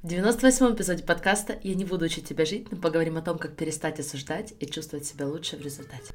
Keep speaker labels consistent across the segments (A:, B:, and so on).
A: В 98-м эпизоде подкаста «Я не буду учить тебя жить», но поговорим о том, как перестать осуждать и чувствовать себя лучше в результате.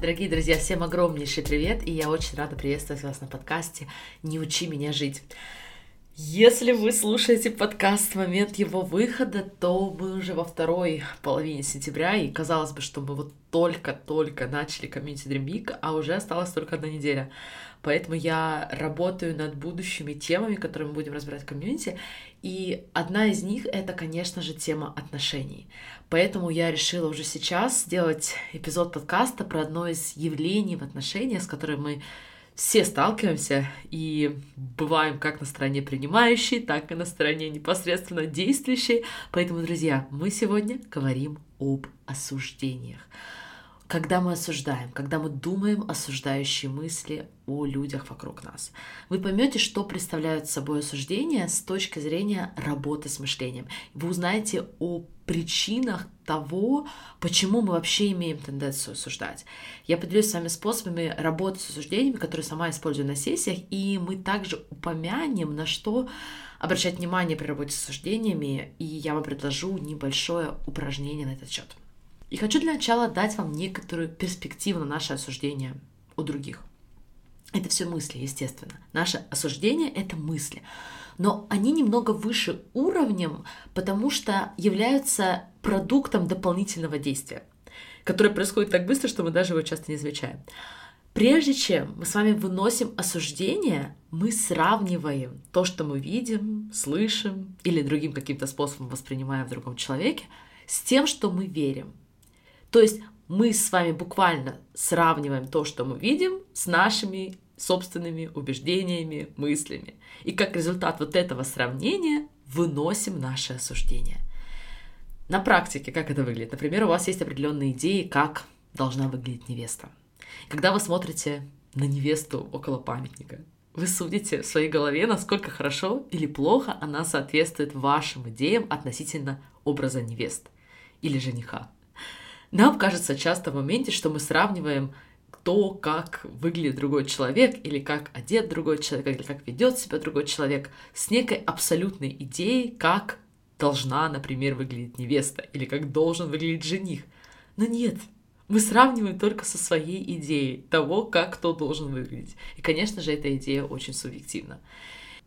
A: Дорогие друзья, всем огромнейший привет, и я очень рада приветствовать вас на подкасте «Не учи меня жить». Если вы слушаете подкаст в момент его выхода, то мы уже во второй половине сентября, и казалось бы, что мы вот только-только начали комьюнити Dream Week, а уже осталась только одна неделя. Поэтому я работаю над будущими темами, которые мы будем разбирать в комьюнити, и одна из них — это, конечно же, тема отношений. Поэтому я решила уже сейчас сделать эпизод подкаста про одно из явлений в отношениях, с которым мы все сталкиваемся и бываем как на стороне принимающей, так и на стороне непосредственно действующей. Поэтому, друзья, мы сегодня говорим об осуждениях. Когда мы осуждаем, когда мы думаем осуждающие мысли о людях вокруг нас, вы поймете, что представляют собой осуждения с точки зрения работы с мышлением. Вы узнаете о причинах того, почему мы вообще имеем тенденцию осуждать. Я поделюсь с вами способами работы с осуждениями, которые сама использую на сессиях, и мы также упомянем, на что обращать внимание при работе с осуждениями, и я вам предложу небольшое упражнение на этот счет. И хочу для начала дать вам некоторую перспективу на наше осуждение у других. Это все мысли, естественно. Наше осуждение — это мысли. Но они немного выше уровнем, потому что являются продуктом дополнительного действия, которое происходит так быстро, что мы даже его часто не замечаем. Прежде чем мы с вами выносим осуждение, мы сравниваем то, что мы видим, слышим или другим каким-то способом воспринимаем в другом человеке, с тем, что мы верим. То есть мы с вами буквально сравниваем то, что мы видим, с нашими собственными убеждениями, мыслями. И как результат вот этого сравнения выносим наше осуждение. На практике как это выглядит? Например, у вас есть определенные идеи, как должна выглядеть невеста. Когда вы смотрите на невесту около памятника, вы судите в своей голове, насколько хорошо или плохо она соответствует вашим идеям относительно образа невест или жениха. Нам кажется часто в моменте, что мы сравниваем то, как выглядит другой человек, или как одет другой человек, или как ведет себя другой человек, с некой абсолютной идеей, как должна, например, выглядеть невеста, или как должен выглядеть жених. Но нет, мы сравниваем только со своей идеей того, как кто должен выглядеть. И, конечно же, эта идея очень субъективна.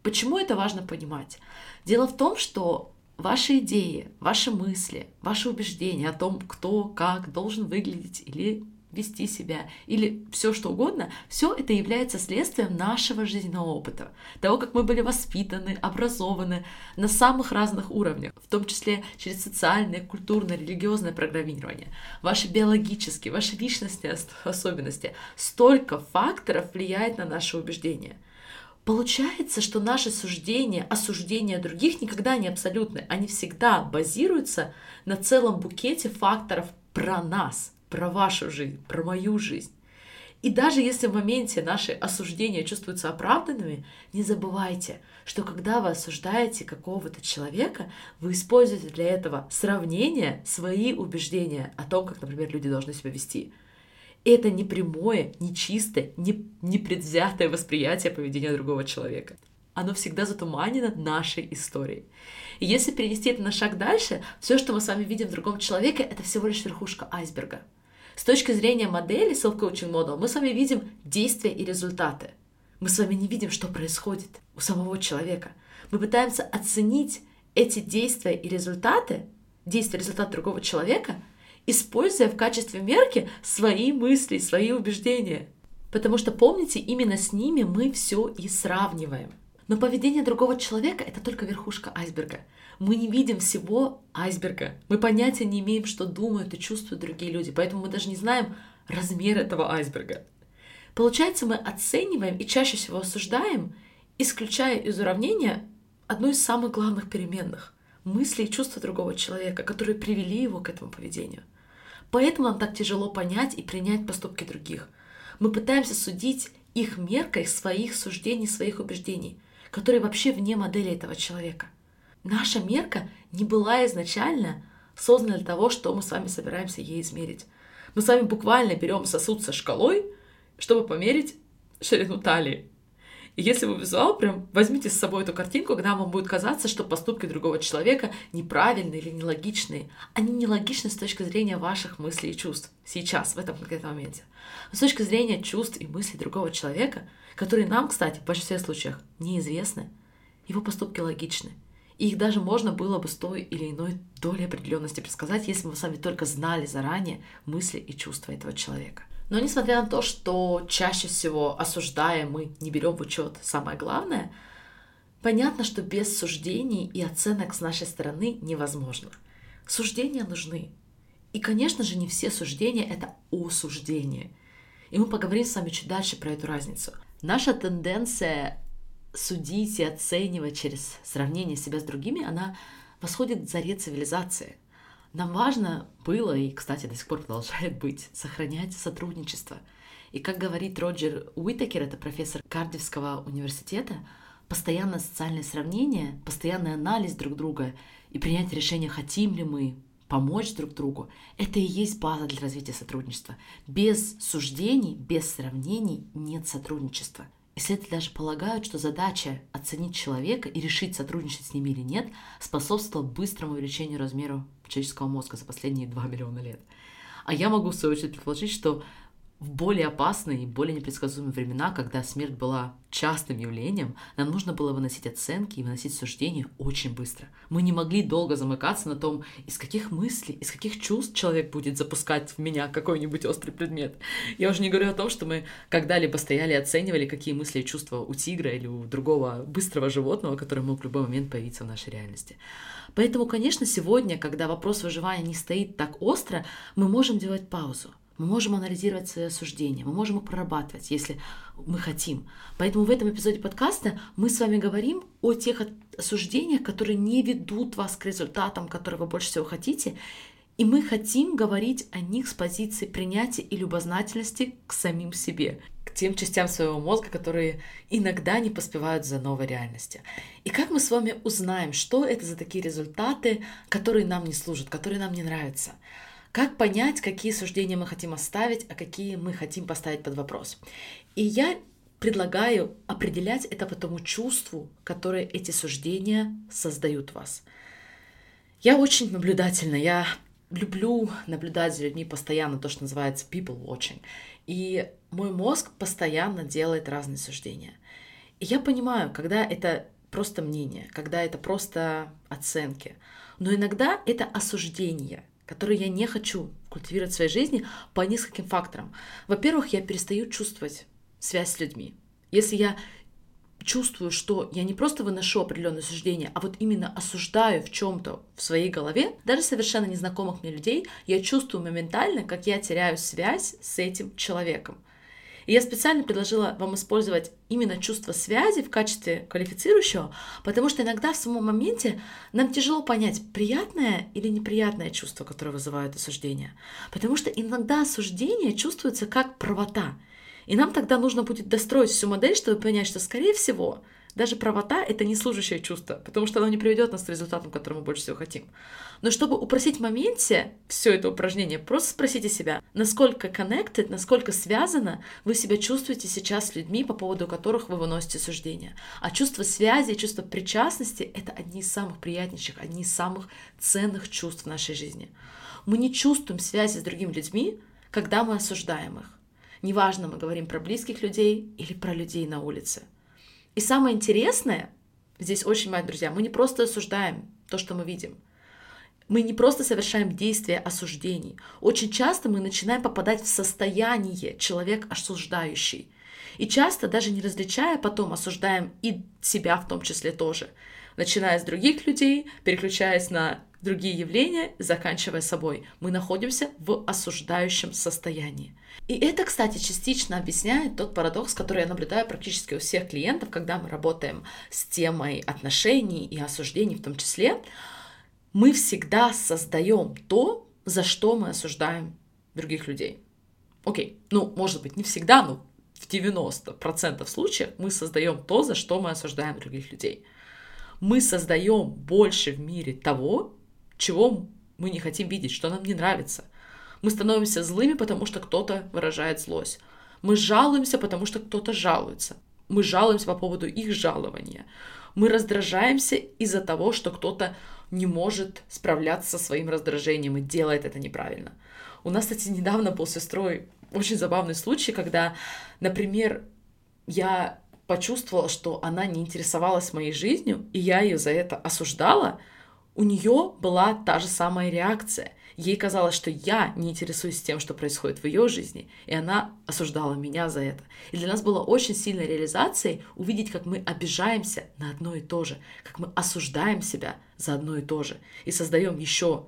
A: Почему это важно понимать? Дело в том, что ваши идеи, ваши мысли, ваши убеждения о том, кто как должен выглядеть или вести себя или все что угодно, все это является следствием нашего жизненного опыта, того, как мы были воспитаны, образованы на самых разных уровнях, в том числе через социальное, культурное, религиозное программирование, ваши биологические, ваши личностные особенности. Столько факторов влияет на наши убеждения – Получается, что наши суждения, осуждения других никогда не абсолютны. Они всегда базируются на целом букете факторов про нас, про вашу жизнь, про мою жизнь. И даже если в моменте наши осуждения чувствуются оправданными, не забывайте, что когда вы осуждаете какого-то человека, вы используете для этого сравнение свои убеждения о том, как, например, люди должны себя вести. Это не прямое, не чистое, не, не предвзятое восприятие поведения другого человека. Оно всегда затуманено нашей историей. И если перенести это на шаг дальше, все, что мы с вами видим в другом человеке, это всего лишь верхушка айсберга. С точки зрения модели Self-Coaching Model мы с вами видим действия и результаты. Мы с вами не видим, что происходит у самого человека. Мы пытаемся оценить эти действия и результаты, действия и результаты другого человека – используя в качестве мерки свои мысли, свои убеждения. Потому что, помните, именно с ними мы все и сравниваем. Но поведение другого человека — это только верхушка айсберга. Мы не видим всего айсберга. Мы понятия не имеем, что думают и чувствуют другие люди, поэтому мы даже не знаем размер этого айсберга. Получается, мы оцениваем и чаще всего осуждаем, исключая из уравнения одну из самых главных переменных — мысли и чувства другого человека, которые привели его к этому поведению. Поэтому нам так тяжело понять и принять поступки других. Мы пытаемся судить их меркой своих суждений, своих убеждений, которые вообще вне модели этого человека. Наша мерка не была изначально создана для того, что мы с вами собираемся ей измерить. Мы с вами буквально берем сосуд со шкалой, чтобы померить ширину талии. И если вы визуал, прям возьмите с собой эту картинку, когда вам будет казаться, что поступки другого человека неправильные или нелогичные. Они нелогичны с точки зрения ваших мыслей и чувств сейчас, в этом конкретном моменте. Но с точки зрения чувств и мыслей другого человека, которые нам, кстати, в большинстве случаев неизвестны, его поступки логичны. И их даже можно было бы с той или иной долей определенности предсказать, если бы мы с вами только знали заранее мысли и чувства этого человека. Но несмотря на то, что чаще всего осуждаем мы не берем в учет самое главное, понятно, что без суждений и оценок с нашей стороны невозможно. Суждения нужны. И, конечно же, не все суждения — это осуждение. И мы поговорим с вами чуть дальше про эту разницу. Наша тенденция судить и оценивать через сравнение себя с другими, она восходит к заре цивилизации. Нам важно было, и, кстати, до сих пор продолжает быть, сохранять сотрудничество. И как говорит Роджер Уитакер, это профессор Кардивского университета, постоянное социальное сравнение, постоянный анализ друг друга и принятие решения, хотим ли мы помочь друг другу, это и есть база для развития сотрудничества. Без суждений, без сравнений нет сотрудничества. Исследователи даже полагают, что задача оценить человека и решить, сотрудничать с ним или нет, способствовала быстрому увеличению размера человеческого мозга за последние 2 миллиона лет. А я могу, в свою очередь, предположить, что в более опасные и более непредсказуемые времена, когда смерть была частым явлением, нам нужно было выносить оценки и выносить суждения очень быстро. Мы не могли долго замыкаться на том, из каких мыслей, из каких чувств человек будет запускать в меня какой-нибудь острый предмет. Я уже не говорю о том, что мы когда-либо стояли и оценивали, какие мысли и чувства у тигра или у другого быстрого животного, который мог в любой момент появиться в нашей реальности. Поэтому, конечно, сегодня, когда вопрос выживания не стоит так остро, мы можем делать паузу – мы можем анализировать свои осуждения, мы можем их прорабатывать, если мы хотим. Поэтому в этом эпизоде подкаста мы с вами говорим о тех осуждениях, которые не ведут вас к результатам, которые вы больше всего хотите, и мы хотим говорить о них с позиции принятия и любознательности к самим себе, к тем частям своего мозга, которые иногда не поспевают за новой реальностью. И как мы с вами узнаем, что это за такие результаты, которые нам не служат, которые нам не нравятся? Как понять, какие суждения мы хотим оставить, а какие мы хотим поставить под вопрос? И я предлагаю определять это по тому чувству, которое эти суждения создают в вас. Я очень наблюдательна, я люблю наблюдать за людьми постоянно, то, что называется people watching. И мой мозг постоянно делает разные суждения. И я понимаю, когда это просто мнение, когда это просто оценки. Но иногда это осуждение которые я не хочу культивировать в своей жизни по нескольким факторам. Во-первых, я перестаю чувствовать связь с людьми. Если я чувствую, что я не просто выношу определенное суждение, а вот именно осуждаю в чем-то в своей голове, даже совершенно незнакомых мне людей, я чувствую моментально, как я теряю связь с этим человеком. И я специально предложила вам использовать именно чувство связи в качестве квалифицирующего, потому что иногда в самом моменте нам тяжело понять, приятное или неприятное чувство, которое вызывает осуждение. Потому что иногда осуждение чувствуется как правота. И нам тогда нужно будет достроить всю модель, чтобы понять, что, скорее всего, даже правота — это не служащее чувство, потому что оно не приведет нас к результатам, которые мы больше всего хотим. Но чтобы упростить в моменте все это упражнение, просто спросите себя, насколько connected, насколько связано вы себя чувствуете сейчас с людьми, по поводу которых вы выносите суждения. А чувство связи, чувство причастности — это одни из самых приятнейших, одни из самых ценных чувств в нашей жизни. Мы не чувствуем связи с другими людьми, когда мы осуждаем их. Неважно, мы говорим про близких людей или про людей на улице. И самое интересное, здесь очень, мои друзья, мы не просто осуждаем то, что мы видим. Мы не просто совершаем действия осуждений. Очень часто мы начинаем попадать в состояние человек осуждающий. И часто, даже не различая, потом осуждаем и себя в том числе тоже. Начиная с других людей, переключаясь на другие явления, заканчивая собой. Мы находимся в осуждающем состоянии. И это, кстати, частично объясняет тот парадокс, который я наблюдаю практически у всех клиентов, когда мы работаем с темой отношений и осуждений в том числе. Мы всегда создаем то, за что мы осуждаем других людей. Окей, ну, может быть, не всегда, но в 90% случаев мы создаем то, за что мы осуждаем других людей. Мы создаем больше в мире того, чего мы не хотим видеть, что нам не нравится. Мы становимся злыми, потому что кто-то выражает злость. Мы жалуемся, потому что кто-то жалуется. Мы жалуемся по поводу их жалования. Мы раздражаемся из-за того, что кто-то не может справляться со своим раздражением и делает это неправильно. У нас, кстати, недавно был сестрой очень забавный случай, когда, например, я почувствовала, что она не интересовалась моей жизнью, и я ее за это осуждала, у нее была та же самая реакция. Ей казалось, что я не интересуюсь тем, что происходит в ее жизни, и она осуждала меня за это. И для нас было очень сильной реализацией увидеть, как мы обижаемся на одно и то же, как мы осуждаем себя за одно и то же, и создаем еще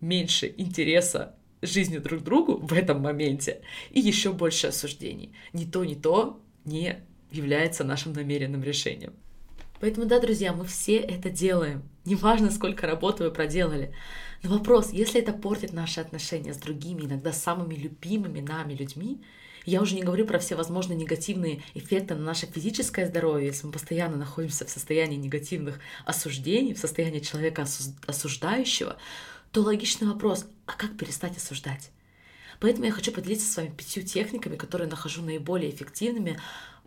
A: меньше интереса жизнью друг другу в этом моменте и еще больше осуждений. Ни то, ни то не является нашим намеренным решением. Поэтому да, друзья, мы все это делаем. Неважно, сколько работы вы проделали. Но вопрос, если это портит наши отношения с другими, иногда самыми любимыми нами людьми, я уже не говорю про все возможные негативные эффекты на наше физическое здоровье, если мы постоянно находимся в состоянии негативных осуждений, в состоянии человека осуждающего, то логичный вопрос, а как перестать осуждать? Поэтому я хочу поделиться с вами пятью техниками, которые нахожу наиболее эффективными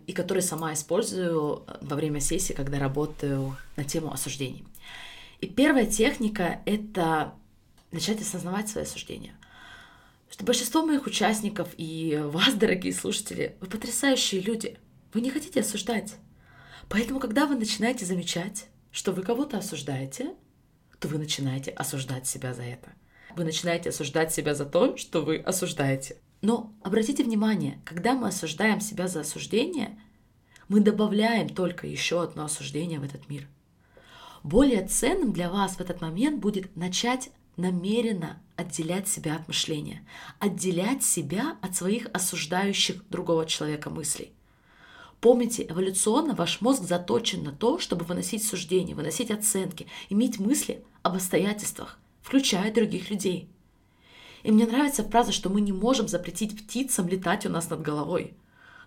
A: и которые сама использую э, во время сессии, когда работаю на тему осуждений. И первая техника — это начать осознавать свои осуждения. Что большинство моих участников и вас, дорогие слушатели, вы потрясающие люди. Вы не хотите осуждать. Поэтому, когда вы начинаете замечать, что вы кого-то осуждаете — то вы начинаете осуждать себя за это. Вы начинаете осуждать себя за то, что вы осуждаете. Но обратите внимание, когда мы осуждаем себя за осуждение, мы добавляем только еще одно осуждение в этот мир. Более ценным для вас в этот момент будет начать намеренно отделять себя от мышления, отделять себя от своих осуждающих другого человека мыслей. Помните, эволюционно ваш мозг заточен на то, чтобы выносить суждения, выносить оценки, иметь мысли об обстоятельствах, включая других людей. И мне нравится фраза, что мы не можем запретить птицам летать у нас над головой,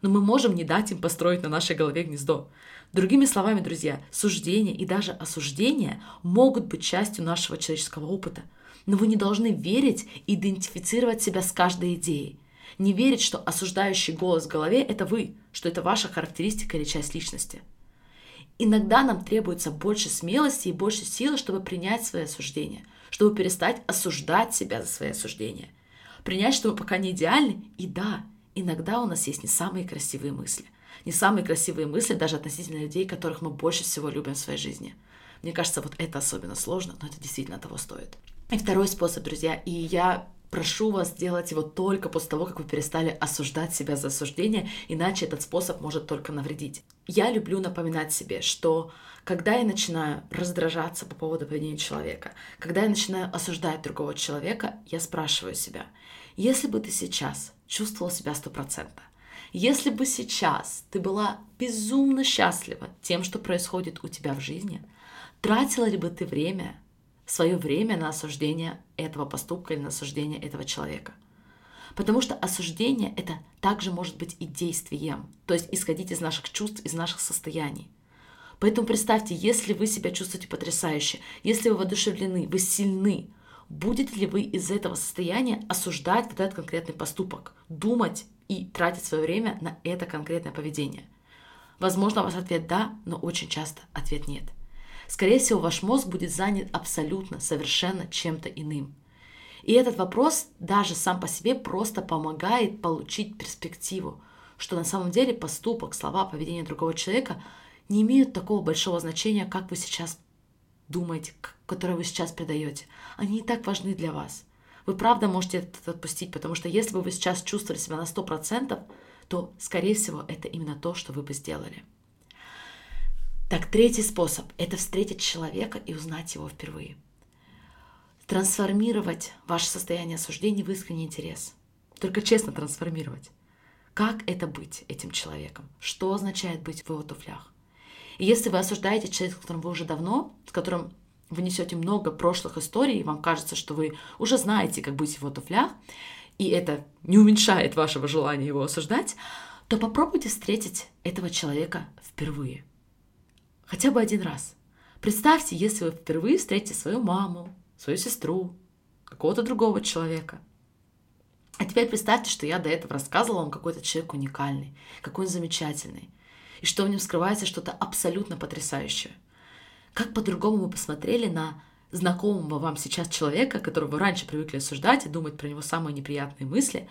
A: но мы можем не дать им построить на нашей голове гнездо. Другими словами, друзья, суждения и даже осуждения могут быть частью нашего человеческого опыта, но вы не должны верить и идентифицировать себя с каждой идеей. Не верить, что осуждающий голос в голове – это вы, что это ваша характеристика или часть личности. Иногда нам требуется больше смелости и больше силы, чтобы принять свои осуждения, чтобы перестать осуждать себя за свои осуждения. Принять, что мы пока не идеальны, и да, иногда у нас есть не самые красивые мысли. Не самые красивые мысли даже относительно людей, которых мы больше всего любим в своей жизни. Мне кажется, вот это особенно сложно, но это действительно того стоит. И второй способ, друзья, и я Прошу вас сделать его только после того, как вы перестали осуждать себя за осуждение, иначе этот способ может только навредить. Я люблю напоминать себе, что когда я начинаю раздражаться по поводу поведения человека, когда я начинаю осуждать другого человека, я спрашиваю себя, если бы ты сейчас чувствовал себя стопроцентно, если бы сейчас ты была безумно счастлива тем, что происходит у тебя в жизни, тратила ли бы ты время свое время на осуждение этого поступка или на осуждение этого человека. Потому что осуждение это также может быть и действием, то есть исходить из наших чувств, из наших состояний. Поэтому представьте, если вы себя чувствуете потрясающе, если вы воодушевлены, вы сильны, будете ли вы из этого состояния осуждать вот этот конкретный поступок, думать и тратить свое время на это конкретное поведение? Возможно, у вас ответ «да», но очень часто ответ «нет» скорее всего, ваш мозг будет занят абсолютно, совершенно чем-то иным. И этот вопрос даже сам по себе просто помогает получить перспективу, что на самом деле поступок, слова, поведение другого человека не имеют такого большого значения, как вы сейчас думаете, которое вы сейчас придаете. Они не так важны для вас. Вы правда можете это отпустить, потому что если бы вы сейчас чувствовали себя на 100%, то, скорее всего, это именно то, что вы бы сделали. Так, третий способ – это встретить человека и узнать его впервые. Трансформировать ваше состояние осуждения в искренний интерес. Только честно трансформировать. Как это быть этим человеком? Что означает быть в его туфлях? И если вы осуждаете человека, с которым вы уже давно, с которым вы несете много прошлых историй, и вам кажется, что вы уже знаете, как быть в его туфлях, и это не уменьшает вашего желания его осуждать, то попробуйте встретить этого человека впервые. Хотя бы один раз. Представьте, если вы впервые встретите свою маму, свою сестру, какого-то другого человека. А теперь представьте, что я до этого рассказывала вам какой-то человек уникальный, какой он замечательный, и что в нем скрывается что-то абсолютно потрясающее. Как по-другому мы посмотрели на знакомого вам сейчас человека, которого вы раньше привыкли осуждать и думать про него самые неприятные мысли,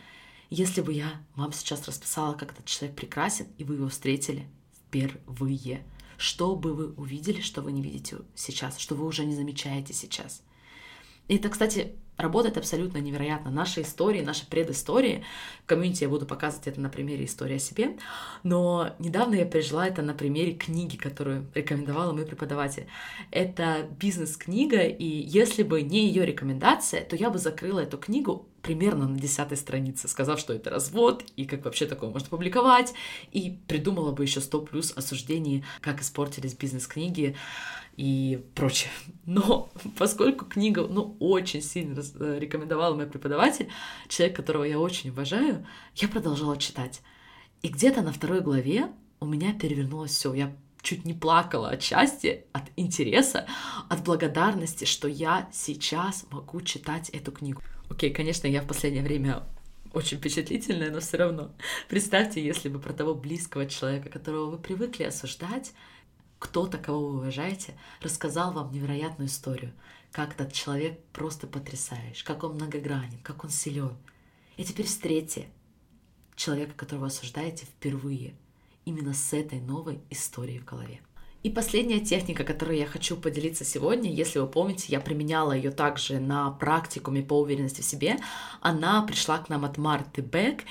A: если бы я вам сейчас расписала, как этот человек прекрасен, и вы его встретили впервые. Что бы вы увидели, что вы не видите сейчас, что вы уже не замечаете сейчас. И это, кстати, работает абсолютно невероятно. Наши истории, наши предыстории, в комьюнити я буду показывать это на примере истории о себе, но недавно я пережила это на примере книги, которую рекомендовала мой преподаватель. Это бизнес-книга, и если бы не ее рекомендация, то я бы закрыла эту книгу примерно на десятой странице, сказав, что это развод, и как вообще такое можно публиковать, и придумала бы еще 100 плюс осуждений, как испортились бизнес-книги, и прочее. Но поскольку книга, ну, очень сильно э, рекомендовал мой преподаватель, человек, которого я очень уважаю, я продолжала читать. И где-то на второй главе у меня перевернулось все. Я чуть не плакала от счастья, от интереса, от благодарности, что я сейчас могу читать эту книгу. Окей, конечно, я в последнее время очень впечатлительная, но все равно. Представьте, если бы про того близкого человека, которого вы привыкли осуждать, кто-то, кого вы уважаете, рассказал вам невероятную историю, как этот человек просто потрясающий, как он многогранен, как он силен. И теперь встретьте человека, которого осуждаете впервые, именно с этой новой историей в голове. И последняя техника, которой я хочу поделиться сегодня, если вы помните, я применяла ее также на практикуме по уверенности в себе, она пришла к нам от Марты Бек,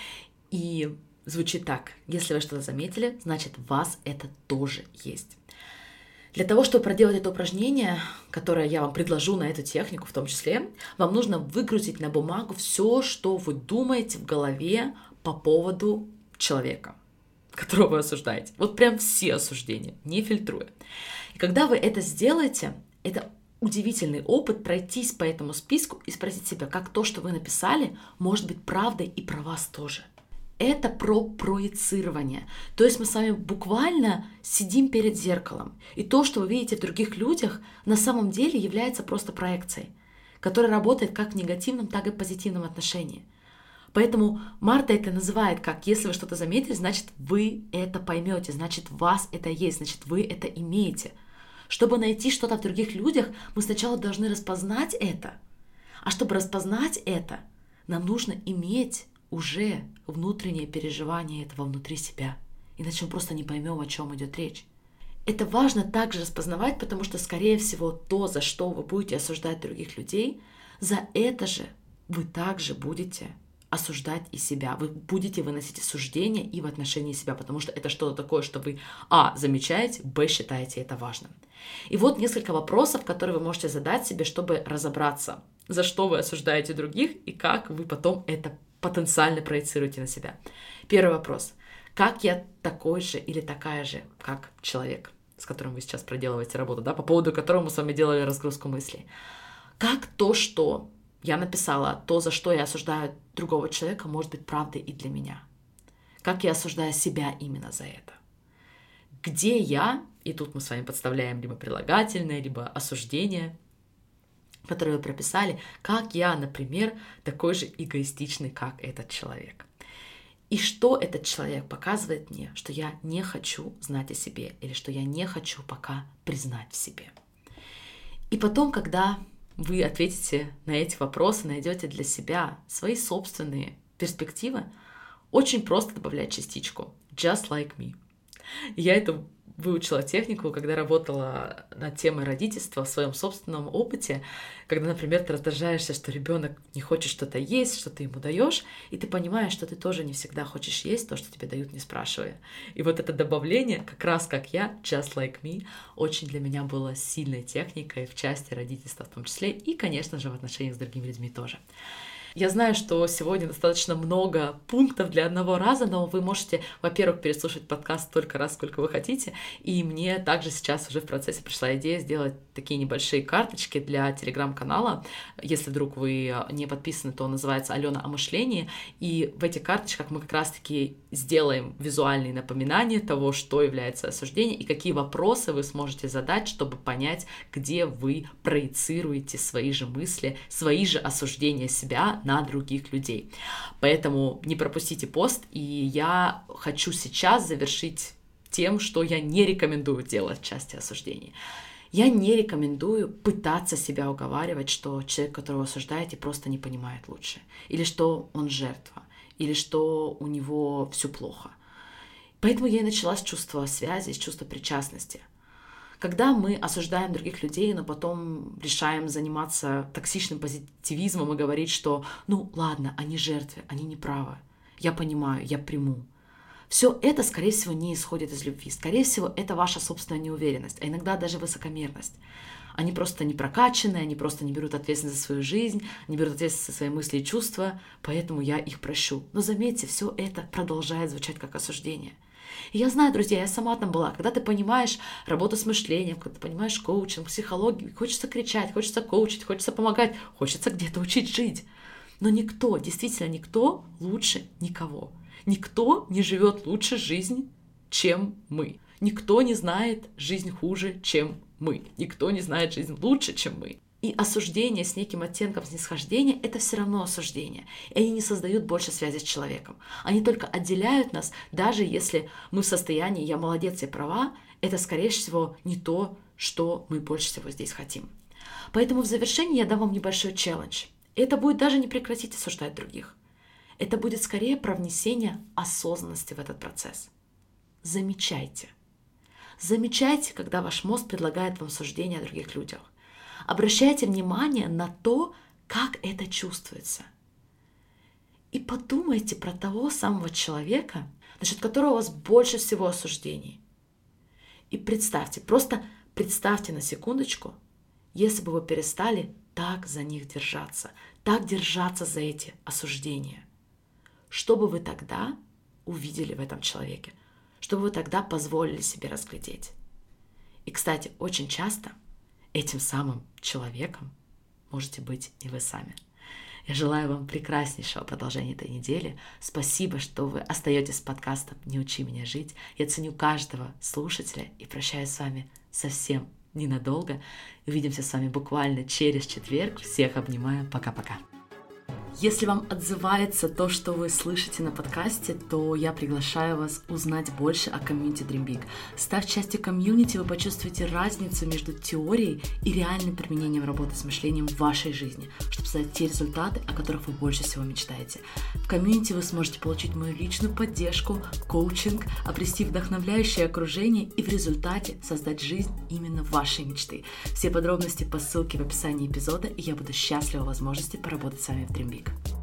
A: и звучит так. Если вы что-то заметили, значит, у вас это тоже есть. Для того, чтобы проделать это упражнение, которое я вам предложу на эту технику в том числе, вам нужно выгрузить на бумагу все, что вы думаете в голове по поводу человека, которого вы осуждаете. Вот прям все осуждения, не фильтруя. И когда вы это сделаете, это удивительный опыт пройтись по этому списку и спросить себя, как то, что вы написали, может быть правдой и про вас тоже это про проецирование. То есть мы с вами буквально сидим перед зеркалом. И то, что вы видите в других людях, на самом деле является просто проекцией, которая работает как в негативном, так и в позитивном отношении. Поэтому Марта это называет как, если вы что-то заметили, значит вы это поймете, значит вас это есть, значит вы это имеете. Чтобы найти что-то в других людях, мы сначала должны распознать это. А чтобы распознать это, нам нужно иметь уже внутреннее переживание этого внутри себя. Иначе мы просто не поймем, о чем идет речь. Это важно также распознавать, потому что, скорее всего, то, за что вы будете осуждать других людей, за это же вы также будете осуждать и себя. Вы будете выносить осуждение и в отношении себя, потому что это что-то такое, что вы, а, замечаете, б, считаете это важным. И вот несколько вопросов, которые вы можете задать себе, чтобы разобраться, за что вы осуждаете других и как вы потом это потенциально проецируете на себя. Первый вопрос. Как я такой же или такая же, как человек, с которым вы сейчас проделываете работу, да, по поводу которого мы с вами делали разгрузку мыслей? Как то, что я написала, то, за что я осуждаю другого человека, может быть правдой и для меня? Как я осуждаю себя именно за это? Где я, и тут мы с вами подставляем либо прилагательное, либо осуждение – которые вы прописали, как я, например, такой же эгоистичный, как этот человек. И что этот человек показывает мне, что я не хочу знать о себе или что я не хочу пока признать в себе. И потом, когда вы ответите на эти вопросы, найдете для себя свои собственные перспективы, очень просто добавлять частичку just like me. Я это выучила технику, когда работала над темой родительства в своем собственном опыте, когда, например, ты раздражаешься, что ребенок не хочет что-то есть, что ты ему даешь, и ты понимаешь, что ты тоже не всегда хочешь есть то, что тебе дают, не спрашивая. И вот это добавление, как раз как я, just like me, очень для меня было сильной техникой в части родительства в том числе, и, конечно же, в отношениях с другими людьми тоже. Я знаю, что сегодня достаточно много пунктов для одного раза, но вы можете, во-первых, переслушать подкаст столько раз, сколько вы хотите, и мне также сейчас уже в процессе пришла идея сделать такие небольшие карточки для телеграм-канала. Если вдруг вы не подписаны, то он называется «Алена о мышлении», и в этих карточках мы как раз-таки сделаем визуальные напоминания того, что является осуждением, и какие вопросы вы сможете задать, чтобы понять, где вы проецируете свои же мысли, свои же осуждения себя на других людей. Поэтому не пропустите пост, и я хочу сейчас завершить тем, что я не рекомендую делать в части осуждения. Я не рекомендую пытаться себя уговаривать, что человек, которого осуждаете, просто не понимает лучше, или что он жертва, или что у него все плохо. Поэтому я и начала с чувства связи, с чувства причастности. Когда мы осуждаем других людей, но потом решаем заниматься токсичным позитивизмом и говорить, что ну ладно, они жертвы, они неправы, я понимаю, я приму. Все это, скорее всего, не исходит из любви. Скорее всего, это ваша собственная неуверенность, а иногда даже высокомерность. Они просто не прокачаны, они просто не берут ответственность за свою жизнь, не берут ответственность за свои мысли и чувства, поэтому я их прощу. Но заметьте, все это продолжает звучать как осуждение – я знаю, друзья, я сама там была. Когда ты понимаешь работу с мышлением, когда ты понимаешь коучинг, психологию, хочется кричать, хочется коучить, хочется помогать, хочется где-то учить жить. Но никто, действительно никто лучше никого. Никто не живет лучше жизнь, чем мы. Никто не знает жизнь хуже, чем мы. Никто не знает жизнь лучше, чем мы. И осуждение с неким оттенком снисхождения — это все равно осуждение. И они не создают больше связи с человеком. Они только отделяют нас, даже если мы в состоянии «я молодец, я права», это, скорее всего, не то, что мы больше всего здесь хотим. Поэтому в завершении я дам вам небольшой челлендж. Это будет даже не прекратить осуждать других. Это будет скорее про внесение осознанности в этот процесс. Замечайте. Замечайте, когда ваш мозг предлагает вам суждения о других людях. Обращайте внимание на то, как это чувствуется. И подумайте про того самого человека, насчет которого у вас больше всего осуждений. И представьте, просто представьте на секундочку, если бы вы перестали так за них держаться, так держаться за эти осуждения. Что бы вы тогда увидели в этом человеке? Что бы вы тогда позволили себе разглядеть? И, кстати, очень часто – этим самым человеком можете быть и вы сами. Я желаю вам прекраснейшего продолжения этой недели. Спасибо, что вы остаетесь с подкастом «Не учи меня жить». Я ценю каждого слушателя и прощаюсь с вами совсем ненадолго. Увидимся с вами буквально через четверг. Всех обнимаю. Пока-пока. Если вам отзывается то, что вы слышите на подкасте, то я приглашаю вас узнать больше о комьюнити Dream Big. Став частью комьюнити, вы почувствуете разницу между теорией и реальным применением работы с мышлением в вашей жизни, чтобы создать те результаты, о которых вы больше всего мечтаете. В комьюнити вы сможете получить мою личную поддержку, коучинг, обрести вдохновляющее окружение и в результате создать жизнь именно вашей мечты. Все подробности по ссылке в описании эпизода, и я буду счастлива возможности поработать с вами в Dream Big. Week.